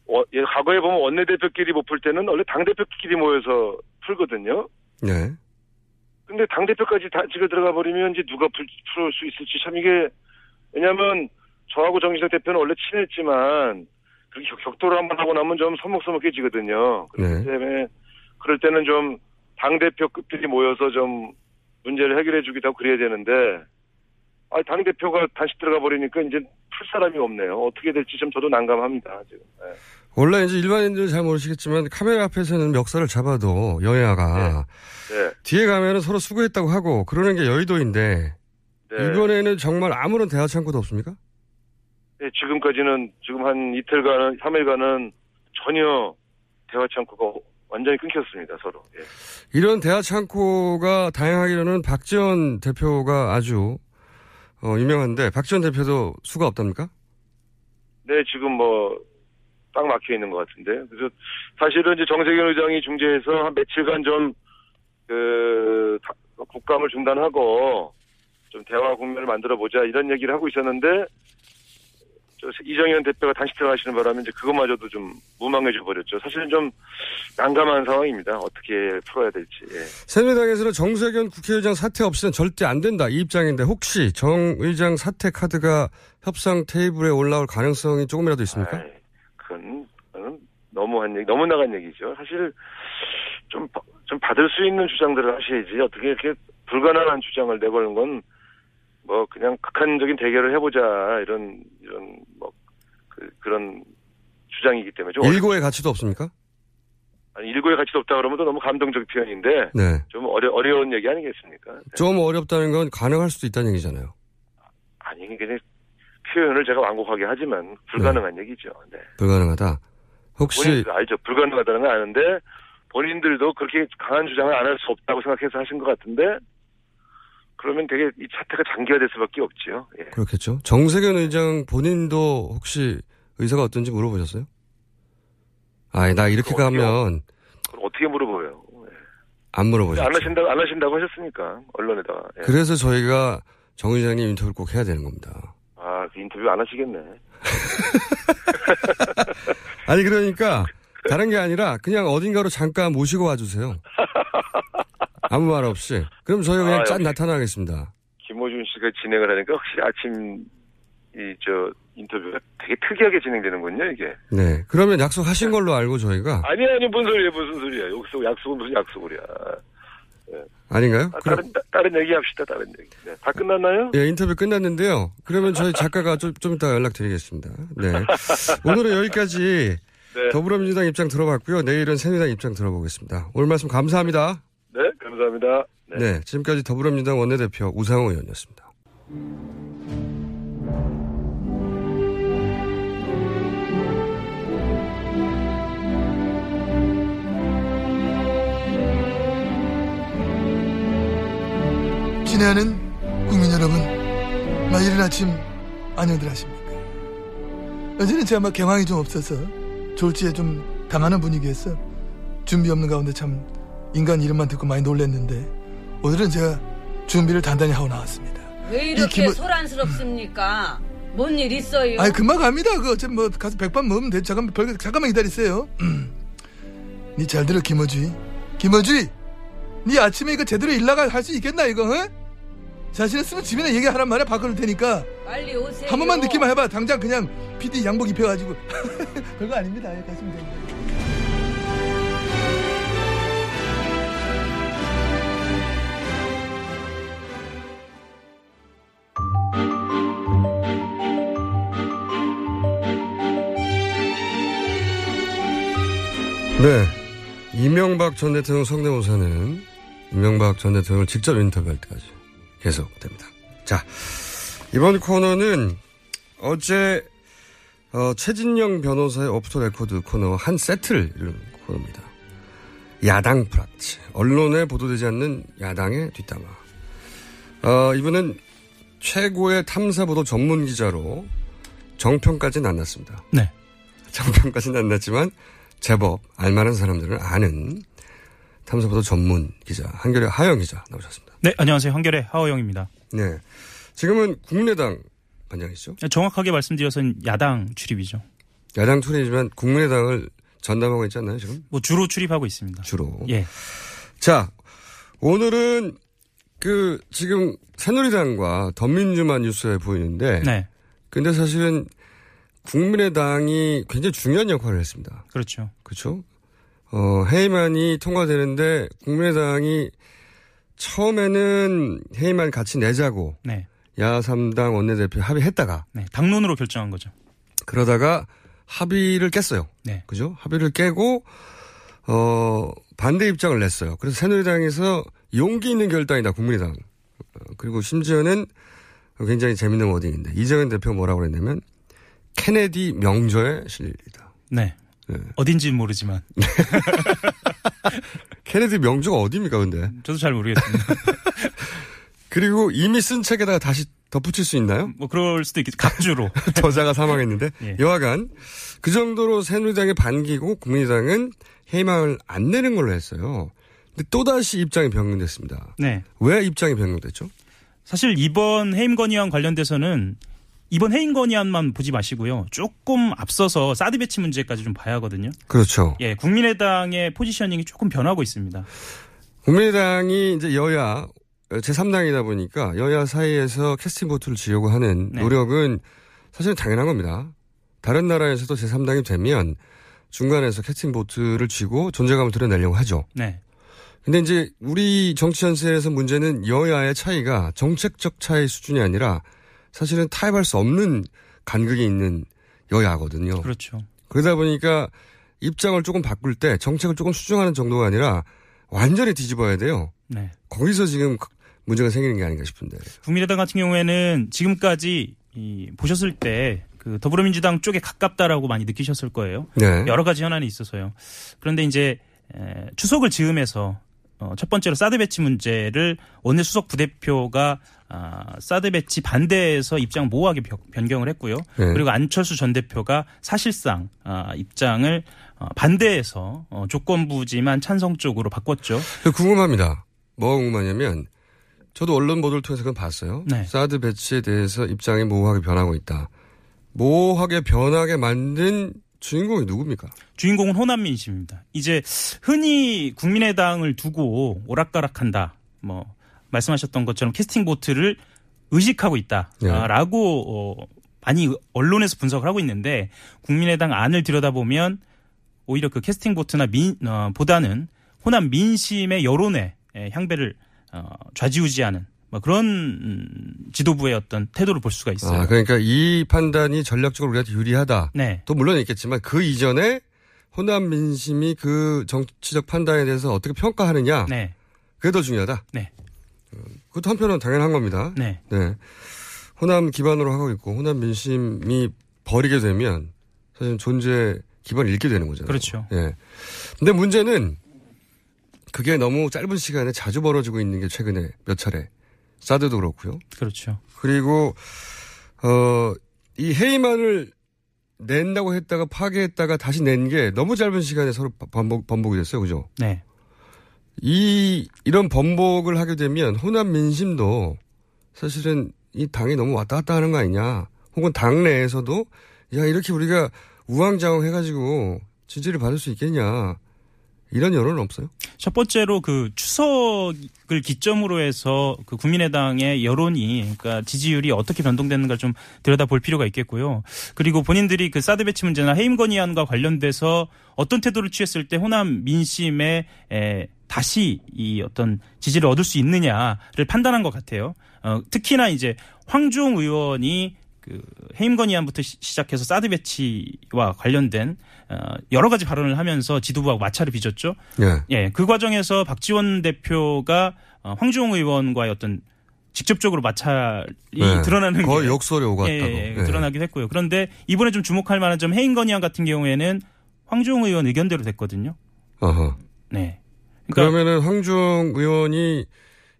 어, 예, 과거에 보면 원내대표끼리 못 풀 때는 원래 당대표끼리 모여서 풀거든요. 네. 근데 당 대표까지 다 집에 들어가 버리면 이제 누가 풀, 풀을 수 있을지 참 이게 왜냐하면 저하고 정진석 대표는 원래 친했지만 그렇게 격- 격돌을 한번 하고 나면 좀 서먹서먹해지거든요. 그렇기 네. 때문에 그럴 때는 좀 당 대표급들이 모여서 좀 문제를 해결해 주기도 하고 그래야 되는데 아 당 대표가 다시 들어가 버리니까 이제 풀 사람이 없네요. 어떻게 될지 좀 저도 난감합니다. 지금. 네. 원래 이제 일반인들은 잘 모르시겠지만 카메라 앞에서는 멱살을 잡아도 여야가 네. 뒤에 가면은 서로 수고했다고 하고 그러는 게 여의도인데 네. 이번에는 정말 아무런 대화 창구도 없습니까? 네, 지금까지는 지금 한 이틀간은 3일간은 전혀 대화 창구가 완전히 끊겼습니다 서로. 예. 이런 대화 창구가 다양하기로는 박지원 대표가 아주 어, 유명한데 박지원 대표도 수가 없답니까? 네, 지금 뭐, 딱 막혀 있는 것 같은데. 그래서 사실은 이제 정세균 의장이 중재해서 한 며칠간 좀, 그, 다- 국감을 중단하고 좀 대화 국면을 만들어 보자 이런 얘기를 하고 있었는데, 저 이정현 대표가 단식 들어가시는 바람에 이제 그것마저도 좀 무망해져 버렸죠. 사실은 좀 난감한 상황입니다. 어떻게 풀어야 될지. 예. 새누리당에서는 정세균 국회의장 사퇴 없이는 절대 안 된다 이 입장인데 혹시 정 의장 사퇴 카드가 협상 테이블에 올라올 가능성이 조금이라도 있습니까? 아이, 너무 한 얘기, 너무 나간 얘기죠. 사실 좀, 바- 좀 받을 수 있는 주장들을 하셔야지. 어떻게 이렇게 불가능한 주장을 내걸는 건 뭐 그냥 극한적인 대결을 해보자 이런 이런 뭐 그, 그런 주장이기 때문에 좀 일고의 가치도 없습니까? 아니, 일고의 가치도 없다 그러면 또 너무 감동적 표현인데 네. 좀 어려 어려운 얘기 아니겠습니까? 네. 좀 어렵다는 건 가능할 수도 있다는 얘기잖아요. 아니 그냥 표현을 제가 완곡하게 하지만 불가능한 얘기죠. 네. 불가능하다. 혹시 알죠. 불가능하다는 건 아는데 본인들도 그렇게 강한 주장을 안 할 수 없다고 생각해서 하신 것 같은데 그러면 되게 이 사태가 장기화될 수밖에 없지요. 예. 그렇겠죠. 정세균 의장 본인도 혹시 의사가 어떤지 물어보셨어요? 아, 나 이렇게 어떻게 가면 그걸 어떻게 물어보요? 예. 안 물어보셨죠. 안 하신다고 안 하신다고 하셨으니까 언론에다가. 예. 그래서 저희가 정 의장님 인터뷰를 꼭 해야 되는 겁니다. 아, 그 인터뷰 안 하시겠네. 아니 그러니까 다른 게 아니라 그냥 어딘가로 잠깐 모시고 와주세요. 아무 말 없이. 그럼 저희가 그냥 아, 짠. 나타나겠습니다. 김호준 씨가 진행을 하니까 확실히 아침 이 저 인터뷰가 되게 특이하게 진행되는군요, 이게. 네. 그러면 약속하신 걸로 알고 저희가 아니 아니 무슨 소리야 무슨 소리야. 약속 약속은 무슨 약속이야. 아닌가요? 아, 그럼 다른 얘기 합시다. 다른 얘기. 네. 다 끝났나요? 예, 인터뷰 끝났는데요. 그러면 저희 작가가 좀, 좀 이따 연락드리겠습니다. 네. 오늘은 여기까지 네. 더불어민주당 입장 들어봤고요. 내일은 새누리당 입장 들어보겠습니다. 오늘 말씀 감사합니다. 네, 감사합니다. 네. 네. 지금까지 더불어민주당 원내대표 우상호 의원이었습니다. 친애하는 국민 여러분, 마 이른 아침 안녕들 하십니까? 어제는 제가 막 개망이 좀 없어서 졸지에 좀 당하는 분위기였어. 준비 없는 가운데 참 인간 이름만 듣고 많이 놀랬는데 오늘은 제가 준비를 단단히 하고 나왔습니다. 왜이 이렇게 김어- 소란스럽습니까? 뭔 일 있어요? 아니 금방 갑니다. 그 어차피 뭐 가서 백반 먹으면 돼. 잠깐 별 잠깐만 기다리세요. 니잘 들어 김어주이. 김어주이. 니 아침에 이거 제대로 일 나가 할 수 있겠나 이거? 어? 자신 있으면 집에나 얘기하란 말이야 바꿔놓을 테니까 빨리 오세요. 한 번만 느끼만 해봐. 당장 그냥 PD 양복 입혀가지고 별거 아닙니다. 예, 가시면 됩니다. 네. 이명박 전 대통령 성대모사는 이명박 전 대통령을 직접 인터뷰할 때까지 계속됩니다. 자, 이번 코너는 어제 어, 최진영 변호사의 Off the Record 코너 한 세트를 이루는 코너입니다. 야당 프락치. 언론에 보도되지 않는 야당의 뒷담화. 어, 이분은 최고의 탐사보도 전문 기자로 정평까지는 안 났습니다. 네. 정평까지는 안 났지만 제법 알만한 사람들은 아는 탐사보도 전문 기자 한겨레 하영 기자 나오셨습니다. 네, 안녕하세요. 한결의 하호영입니다. 네. 지금은 국민의당 반장이시죠? 정확하게 말씀드려서는 야당 출입이죠. 야당 출입이지만 국민의당을 전담하고 있지 않나요, 지금? 뭐 주로 출입하고 있습니다. 주로. 예. 자, 오늘은 그 지금 새누리당과 덧민주만 뉴스에 보이는데 네. 근데 사실은 국민의당이 굉장히 중요한 역할을 했습니다. 그렇죠. 그렇죠? 어, 해임안이 통과되는데 국민의당이 처음에는 해임안 같이 내자고 네. 야3당 원내대표 합의했다가 네. 당론으로 결정한 거죠. 그러다가 합의를 깼어요. 네. 그죠? 합의를 깨고 어, 반대 입장을 냈어요. 그래서 새누리당에서 용기 있는 결단이다 국민의당. 어, 그리고 심지어는 굉장히 재밌는 워딩인데 이정현 대표 뭐라고 그랬냐면 케네디 명저에 실리다. 네. 네. 어딘지는 모르지만 케네디 명저가 어디입니까 근데? 저도 잘 모르겠습니다. 그리고 이미 쓴 책에다가 다시 덧붙일 수 있나요? 뭐 그럴 수도 있겠죠. 각주로. 저자가 사망했는데 예. 여하간 그 정도로 새누리당이 반기고 국민의당은 해임을 안 내는 걸로 했어요. 근데 또다시 입장이 변경됐습니다. 네. 왜 입장이 변경됐죠? 사실 이번 해임 건의안 관련돼서는 이번 해임 건의안만 보지 마시고요. 조금 앞서서 사드 배치 문제까지 좀 봐야 하거든요. 그렇죠. 예, 국민의당의 포지셔닝이 조금 변하고 있습니다. 국민의당이 이제 여야 제3당이다 보니까 여야 사이에서 캐스팅 보트를 지려고 하는 네. 노력은 사실은 당연한 겁니다. 다른 나라에서도 제3당이 되면 중간에서 캐스팅 보트를 쥐고 존재감을 드러내려고 하죠. 네. 근데 이제 우리 정치 전세에서 문제는 여야의 차이가 정책적 차이 수준이 아니라 사실은 타협할 수 없는 간극이 있는 여야거든요. 그렇죠. 그러다 보니까 입장을 조금 바꿀 때 정책을 조금 수정하는 정도가 아니라 완전히 뒤집어야 돼요. 네. 거기서 지금 문제가 생기는 게 아닌가 싶은데. 국민의당 같은 경우에는 지금까지 이 보셨을 때 그 더불어민주당 쪽에 가깝다라고 많이 느끼셨을 거예요. 네. 여러 가지 현안이 있어서요. 그런데 이제 에, 추석을 지으면서 어, 첫 번째로 사드 배치 문제를 원내 수석 부대표가 아, 사드 배치 반대해서 입장 모호하게 변- 변경을 했고요. 네. 그리고 안철수 전 대표가 사실상 아, 입장을 어, 반대해서 어, 조건부지만 찬성 쪽으로 바꿨죠. 그 궁금합니다. 뭐가 궁금하냐면 저도 언론 보도를 통해서 그건 봤어요. 네. 사드 배치에 대해서 입장이 모호하게 변하고 있다. 모호하게 변하게 만든 주인공이 누굽니까? 주인공은 호남 민심입니다. 이제 흔히 국민의당을 두고 오락가락한다. 뭐 말씀하셨던 것처럼 캐스팅 보트를 의식하고 네. 있다라고 어, 많이 언론에서 분석을 하고 있는데 국민의당 안을 들여다보면 오히려 그 캐스팅 보트나 민 어, 보다는 호남 민심의 여론에 예, 향배를 어, 좌지우지하는 뭐 그런 음, 지도부의 어떤 태도를 볼 수가 있어요. 아, 그러니까 이 판단이 전략적으로 우리한테 유리하다. 네. 또 물론 있겠지만 그 이전에 호남 민심이 그 정치적 판단에 대해서 어떻게 평가하느냐. 네. 그게 더 중요하다. 네. 그것도 한편은 당연한 겁니다. 네. 네. 호남 기반으로 하고 있고 호남 민심이 버리게 되면 사실 존재 기반을 잃게 되는 거잖아요. 그렇죠. 예. 근데 문제는 그게 너무 짧은 시간에 자주 벌어지고 있는 게 최근에 몇 차례. 사드도 그렇고요. 그렇죠. 그리고 어, 이 회의만을 낸다고 했다가 파괴했다가 다시 낸 게 너무 짧은 시간에 서로 반복, 반복이 됐어요. 그죠? 네. 이, 이런 번복을 하게 되면 호남 민심도 사실은 이 당이 너무 왔다 갔다 하는 거 아니냐. 혹은 당 내에서도 야, 이렇게 우리가 우왕좌왕 해가지고 지지를 받을 수 있겠냐. 이런 여론은 없어요. 첫 번째로 그 추석을 기점으로 해서 그 국민의당의 여론이 그러니까 지지율이 어떻게 변동되는가 좀 들여다볼 필요가 있겠고요. 그리고 본인들이 그 사드 배치 문제나 해임 건의안과 관련돼서 어떤 태도를 취했을 때 호남 민심에 에, 다시 이 어떤 지지를 얻을 수 있느냐를 판단한 것 같아요. 어, 특히나 이제 황주홍 의원이 그 해임 건의안부터 시- 시작해서 사드 배치와 관련된 어, 여러 가지 발언을 하면서 지도부하고 마찰을 빚었죠. 예. 예, 그 과정에서 박지원 대표가 어, 황주홍 의원과의 어떤 직접적으로 마찰이 네. 드러나는 거의 게 욕설이 오갔다고. 예, 예, 예, 예. 드러나기도 했고요. 그런데 이번에 좀 주목할 만한 점 해임 건의안 같은 경우에는 황주홍 의원 의견대로 됐거든요. 어허. 네. 그러니까 그러면은 황중 의원이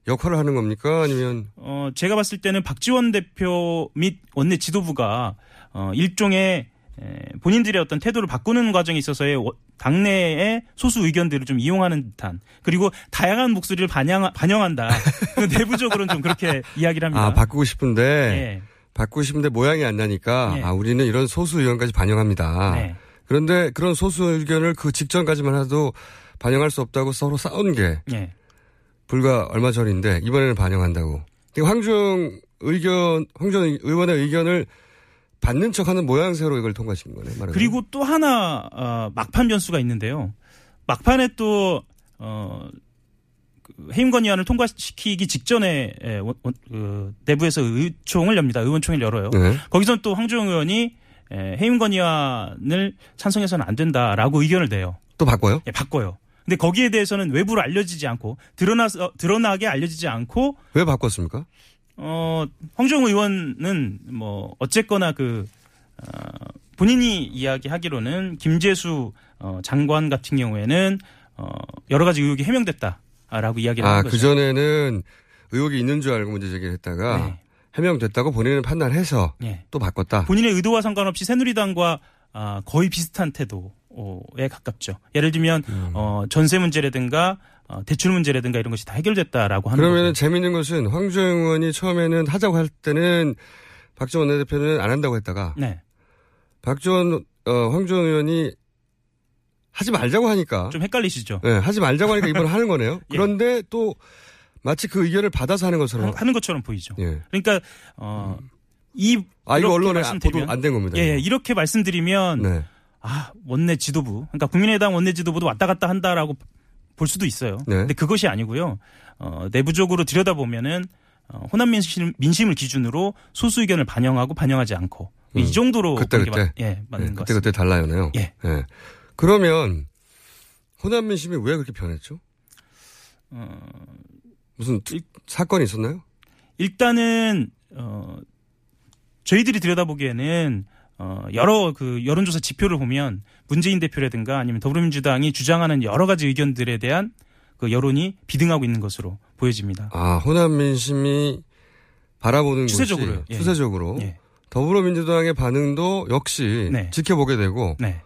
역할을 하는 겁니까? 아니면 어, 제가 봤을 때는 박지원 대표 및 원내 지도부가 어, 일종의 에, 본인들의 어떤 태도를 바꾸는 과정에 있어서의 워- 당내의 소수 의견들을 좀 이용하는 듯한 그리고 다양한 목소리를 반영, 반영한다. 그 내부적으로는 좀 그렇게 이야기를 합니다. 아 바꾸고 싶은데 예. 바꾸고 싶은데 모양이 안 나니까 예. 아 우리는 이런 소수 의견까지 반영합니다. 네. 그런데 그런 소수 의견을 그 직전까지만 해도 반영할 수 없다고 서로 싸운 게 예. 불과 얼마 전인데 이번에는 반영한다고. 그러니까 황중 의견 황중 의원의 의견을 받는 척하는 모양새로 이걸 통과시킨 거네. 말하자면. 그리고 또 하나 어, 막판 변수가 있는데요. 막판에 또 어, 그 해임 건의안을 통과시키기 직전에 에, 원- 원- 그 내부에서 의총을 엽니다. 의원총회를 열어요. 네. 거기서 또 황주영 의원이 에, 해임 건의안을 찬성해서는 안 된다라고 의견을 내요. 또 바꿔요? 예, 바꿔요. 근데 거기에 대해서는 외부로 알려지지 않고 드러나서 드러나게 알려지지 않고 왜 바꿨습니까? 어, 황정 의원은 뭐 어쨌거나 그 어, 본인이 이야기하기로는 김재수 어, 장관 같은 경우에는 어, 여러 가지 의혹이 해명됐다라고 이야기를 아, 한 거죠. 그 전에는 의혹이 있는 줄 알고 문제 제기를 했다가 네. 해명됐다고 본인은 판단해서 예. 또 바꿨다. 본인의 의도와 상관없이 새누리당과 아, 거의 비슷한 태도 에 가깝죠. 예를 들면 음. 어, 전세 문제라든가 어, 대출 문제라든가 이런 것이 다 해결됐다라고 하는 거죠. 재밌는 것은 황주영 의원이 처음에는 하자고 할 때는 박지원 원내대표는 안 한다고 했다가 네, 박지원 어, 황주영 의원이 하지 말자고 하니까 좀 헷갈리시죠. 예, 하지 말자고 하니까 이번에 하는 거네요. 예. 그런데 또 마치 그 의견을 받아서 하는 것처럼 하는 것처럼 보이죠. 예. 그러니까 어, 이아 이거 언론에 말씀드리면- 보도 안 된 겁니다. 예, 예. 이렇게 말씀드리면 네. 아 원내 지도부, 그러니까 국민의당 원내 지도부도 왔다 갔다 한다라고 볼 수도 있어요. 네. 근데 그것이 아니고요. 어, 내부적으로 들여다 보면은 어, 호남 민심, 민심을 기준으로 소수 의견을 반영하고 반영하지 않고 음. 이 정도로 그때, 그때. 맞, 예, 맞는 예, 것 그때. 그때 달라요네요. 예. 그러면 호남 민심이 왜 그렇게 변했죠? 어, 무슨 특- 사건이 있었나요? 일단은 어, 저희들이 들여다보기에는 어, 여러 그 여론조사 지표를 보면 문재인 대표라든가 아니면 더불어민주당이 주장하는 여러 가지 의견들에 대한 그 여론이 비등하고 있는 것으로 보여집니다. 아 호남 민심이 바라보는 추세적으로요. 곳이 예. 추세적으로 예. 더불어민주당의 반응도 역시 네. 지켜보게 되고 네.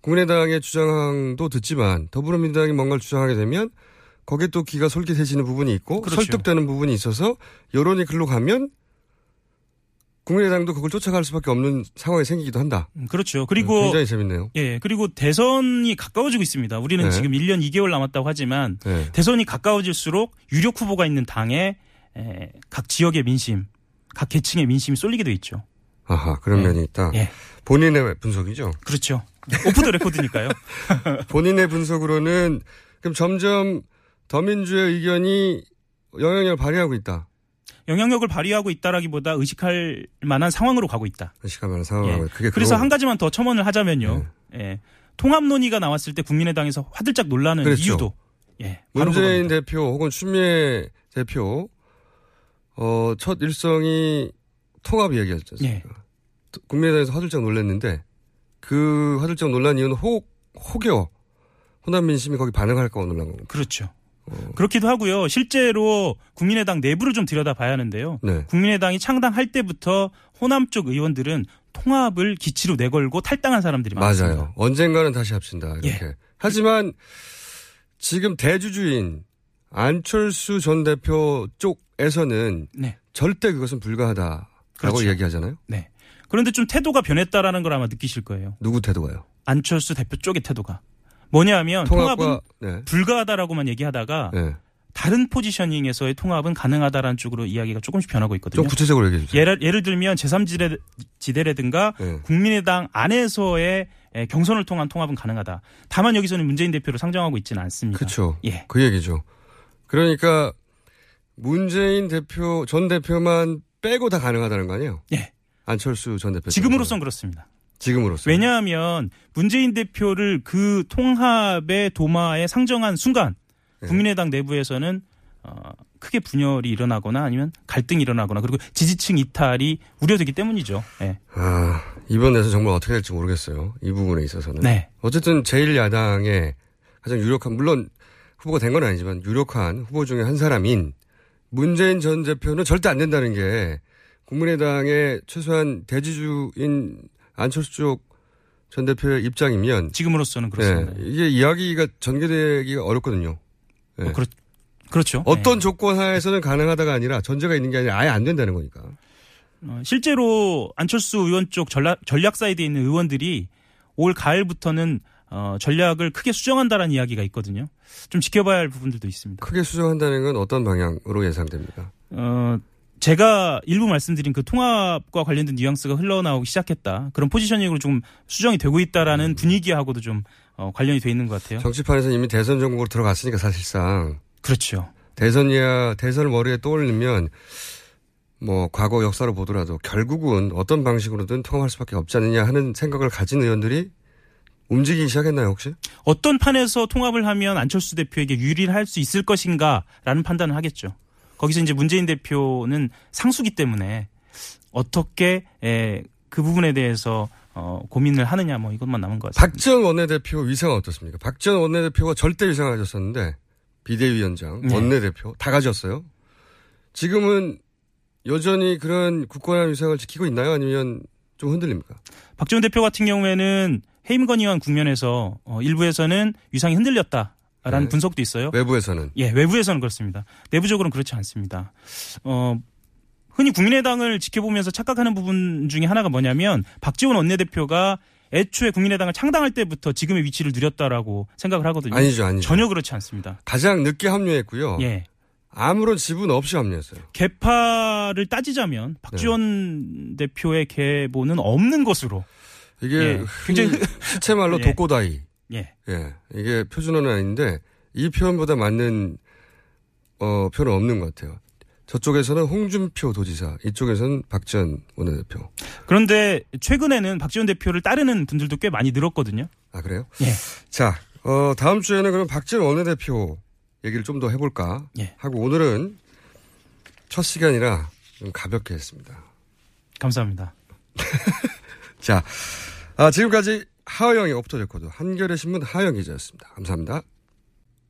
국민의당의 주장도 듣지만 더불어민주당이 뭔가를 주장하게 되면 거기에 또 귀가 솔깃해지는 부분이 있고 그렇죠. 설득되는 부분이 있어서 여론이 글로 가면 국민의당도 그걸 쫓아갈 수밖에 없는 상황이 생기기도 한다. 음, 그렇죠. 그리고 굉장히 재밌네요. 예, 그리고 대선이 가까워지고 있습니다. 우리는 네. 지금 1년 2개월 남았다고 하지만 네. 대선이 가까워질수록 유력 후보가 있는 당에 에, 각 지역의 민심, 각 계층의 민심이 쏠리게 돼 있죠. 아하 그런 예. 면이 있다. 예. 본인의 분석이죠. 그렇죠. 오프 더 레코드니까요. 본인의 분석으로는 그럼 점점 더민주의 의견이 영향력을 발휘하고 있다. 영향력을 발휘하고 있다라기보다 의식할 만한 상황으로 가고 있다. 의식하면 예. 상황하고 그게 그래서 그거- 한 가지만 더 첨언을 하자면요. 예. 통합 논의가 나왔을 때 국민의당에서 화들짝 놀라는 그랬죠. 이유도 예. 문재인. 대표 혹은 추미애 대표 어, 첫 일성이 통합 이야기였지 예. 국민의당에서 화들짝 놀랐는데 그 화들짝 놀란 이유는 혹 혹여 호남 민심이 거기 반응할까 봐 놀란 겁니다. 그렇죠. 어. 그렇기도 하고요. 실제로 국민의당 내부를 좀 들여다봐야 하는데요. 네. 국민의당이 창당할 때부터 호남 쪽 의원들은 통합을 기치로 내걸고 탈당한 사람들이 많습니다. 맞아요. 언젠가는 다시 합친다. 이렇게. 예. 하지만 지금 대주주인 안철수 전 대표 쪽에서는 네. 절대 그것은 불가하다라고 그렇죠. 얘기하잖아요. 네. 그런데 좀 태도가 변했다라는 걸 아마 느끼실 거예요. 누구 태도가요? 안철수 대표 쪽의 태도가. 뭐냐면 통합은 네. 불가하다라고만 얘기하다가 네. 다른 포지셔닝에서의 통합은 가능하다라는 쪽으로 이야기가 조금씩 변하고 있거든요. 좀 구체적으로 얘기해 주세요. 예를, 예를 들면 제3지대라든가 네. 국민의당 안에서의 에, 경선을 통한 통합은 가능하다. 다만 여기서는 문재인 대표를 상정하고 있지는 않습니다. 그렇죠. 예. 그 얘기죠. 그러니까 문재인 대표 전 대표만 빼고 다 가능하다는 거 아니에요? 예. 안철수 전 대표 지금으로선 그렇습니다. 지금으로서 왜냐하면 문재인 대표를 그 통합의 도마에 상정한 순간 네. 국민의당 내부에서는 어, 크게 분열이 일어나거나 아니면 갈등이 일어나거나 그리고 지지층 이탈이 우려되기 때문이죠. 예. 아 이번에서 정말 어떻게 될지 모르겠어요. 이 부분에 있어서는 네. 어쨌든 제1야당의 가장 유력한 물론 후보가 된 건 아니지만 유력한 후보 중에 한 사람인 문재인 전 대표는 절대 안 된다는 게 국민의당의 최소한 대지주인 안철수 쪽 전 대표의 입장이면 지금으로서는 네, 그렇습니다. 이게 이야기가 전개되기가 어렵거든요. 네. 어, 그렇, 그렇죠. 어떤 네. 조건 하에서는 가능하다가 아니라 전제가 있는 게 아니라 아예 안 된다는 거니까. 어, 실제로 안철수 의원 쪽 전략, 전략 사이드에 있는 의원들이 올 가을부터는 어, 전략을 크게 수정한다라는 이야기가 있거든요. 좀 지켜봐야 할 부분들도 있습니다. 크게 수정한다는 건 어떤 방향으로 예상됩니까? 어, 제가 일부 말씀드린 그 통합과 관련된 뉘앙스가 흘러나오기 시작했다. 그런 포지셔닝으로 좀 수정이 되고 있다라는 분위기하고도 좀 어, 관련이 돼 있는 것 같아요. 정치판에서 이미 대선 전국으로 들어갔으니까 사실상 그렇죠. 대선이야 대선을 머리에 떠올리면 뭐 과거 역사로 보더라도 결국은 어떤 방식으로든 통합할 수밖에 없지 않느냐 하는 생각을 가진 의원들이 움직이기 시작했나요 혹시? 어떤 판에서 통합을 하면 안철수 대표에게 유리할 수 있을 것인가라는 판단을 하겠죠. 거기서 이제 문재인 대표는 상수기 때문에 어떻게 에, 그 부분에 대해서 어, 고민을 하느냐 뭐 이것만 남은 것 같습니다. 박지원 원내대표 위상은 어떻습니까? 박지원 원내대표가 절대 위상을 가졌었는데 비대위원장, 네. 원내대표 다 가졌어요. 지금은 여전히 그런 굳건한 위상을 지키고 있나요? 아니면 좀 흔들립니까? 박지원 대표 같은 경우에는 해임 건의안 국면에서 어, 일부에서는 위상이 흔들렸다 라는 네. 분석도 있어요. 외부에서는 예, 외부에서는 그렇습니다. 내부적으로는 그렇지 않습니다. 어, 흔히 국민의당을 지켜보면서 착각하는 부분 중에 하나가 뭐냐면 박지원 원내대표가 애초에 국민의당을 창당할 때부터 지금의 위치를 누렸다라고 생각을 하거든요. 아니죠, 아니죠. 전혀 그렇지 않습니다. 가장 늦게 합류했고요. 예. 아무런 지분 없이 합류했어요. 개파를 따지자면 박지원 대표의 계보는 없는 것으로 이게 예, 굉장히 굉장히 시체말로 예. 독고다이. 예. 예. 이게 표준어는 아닌데 이 표현보다 맞는 어 표현은 없는 것 같아요. 저쪽에서는 홍준표 도지사, 이쪽에서는 박지원 원내대표. 그런데 최근에는 박지원 대표를 따르는 분들도 꽤 많이 늘었거든요. 아 그래요? 예. 자, 어 다음 주에는 그럼 박지원 원내대표 얘기를 좀 더 해볼까 예. 하고 오늘은 첫 시간이라 좀 가볍게 했습니다. 감사합니다. 자, 아, 지금까지 Off the Record 한겨레 신문 하어영 기자였습니다. 감사합니다.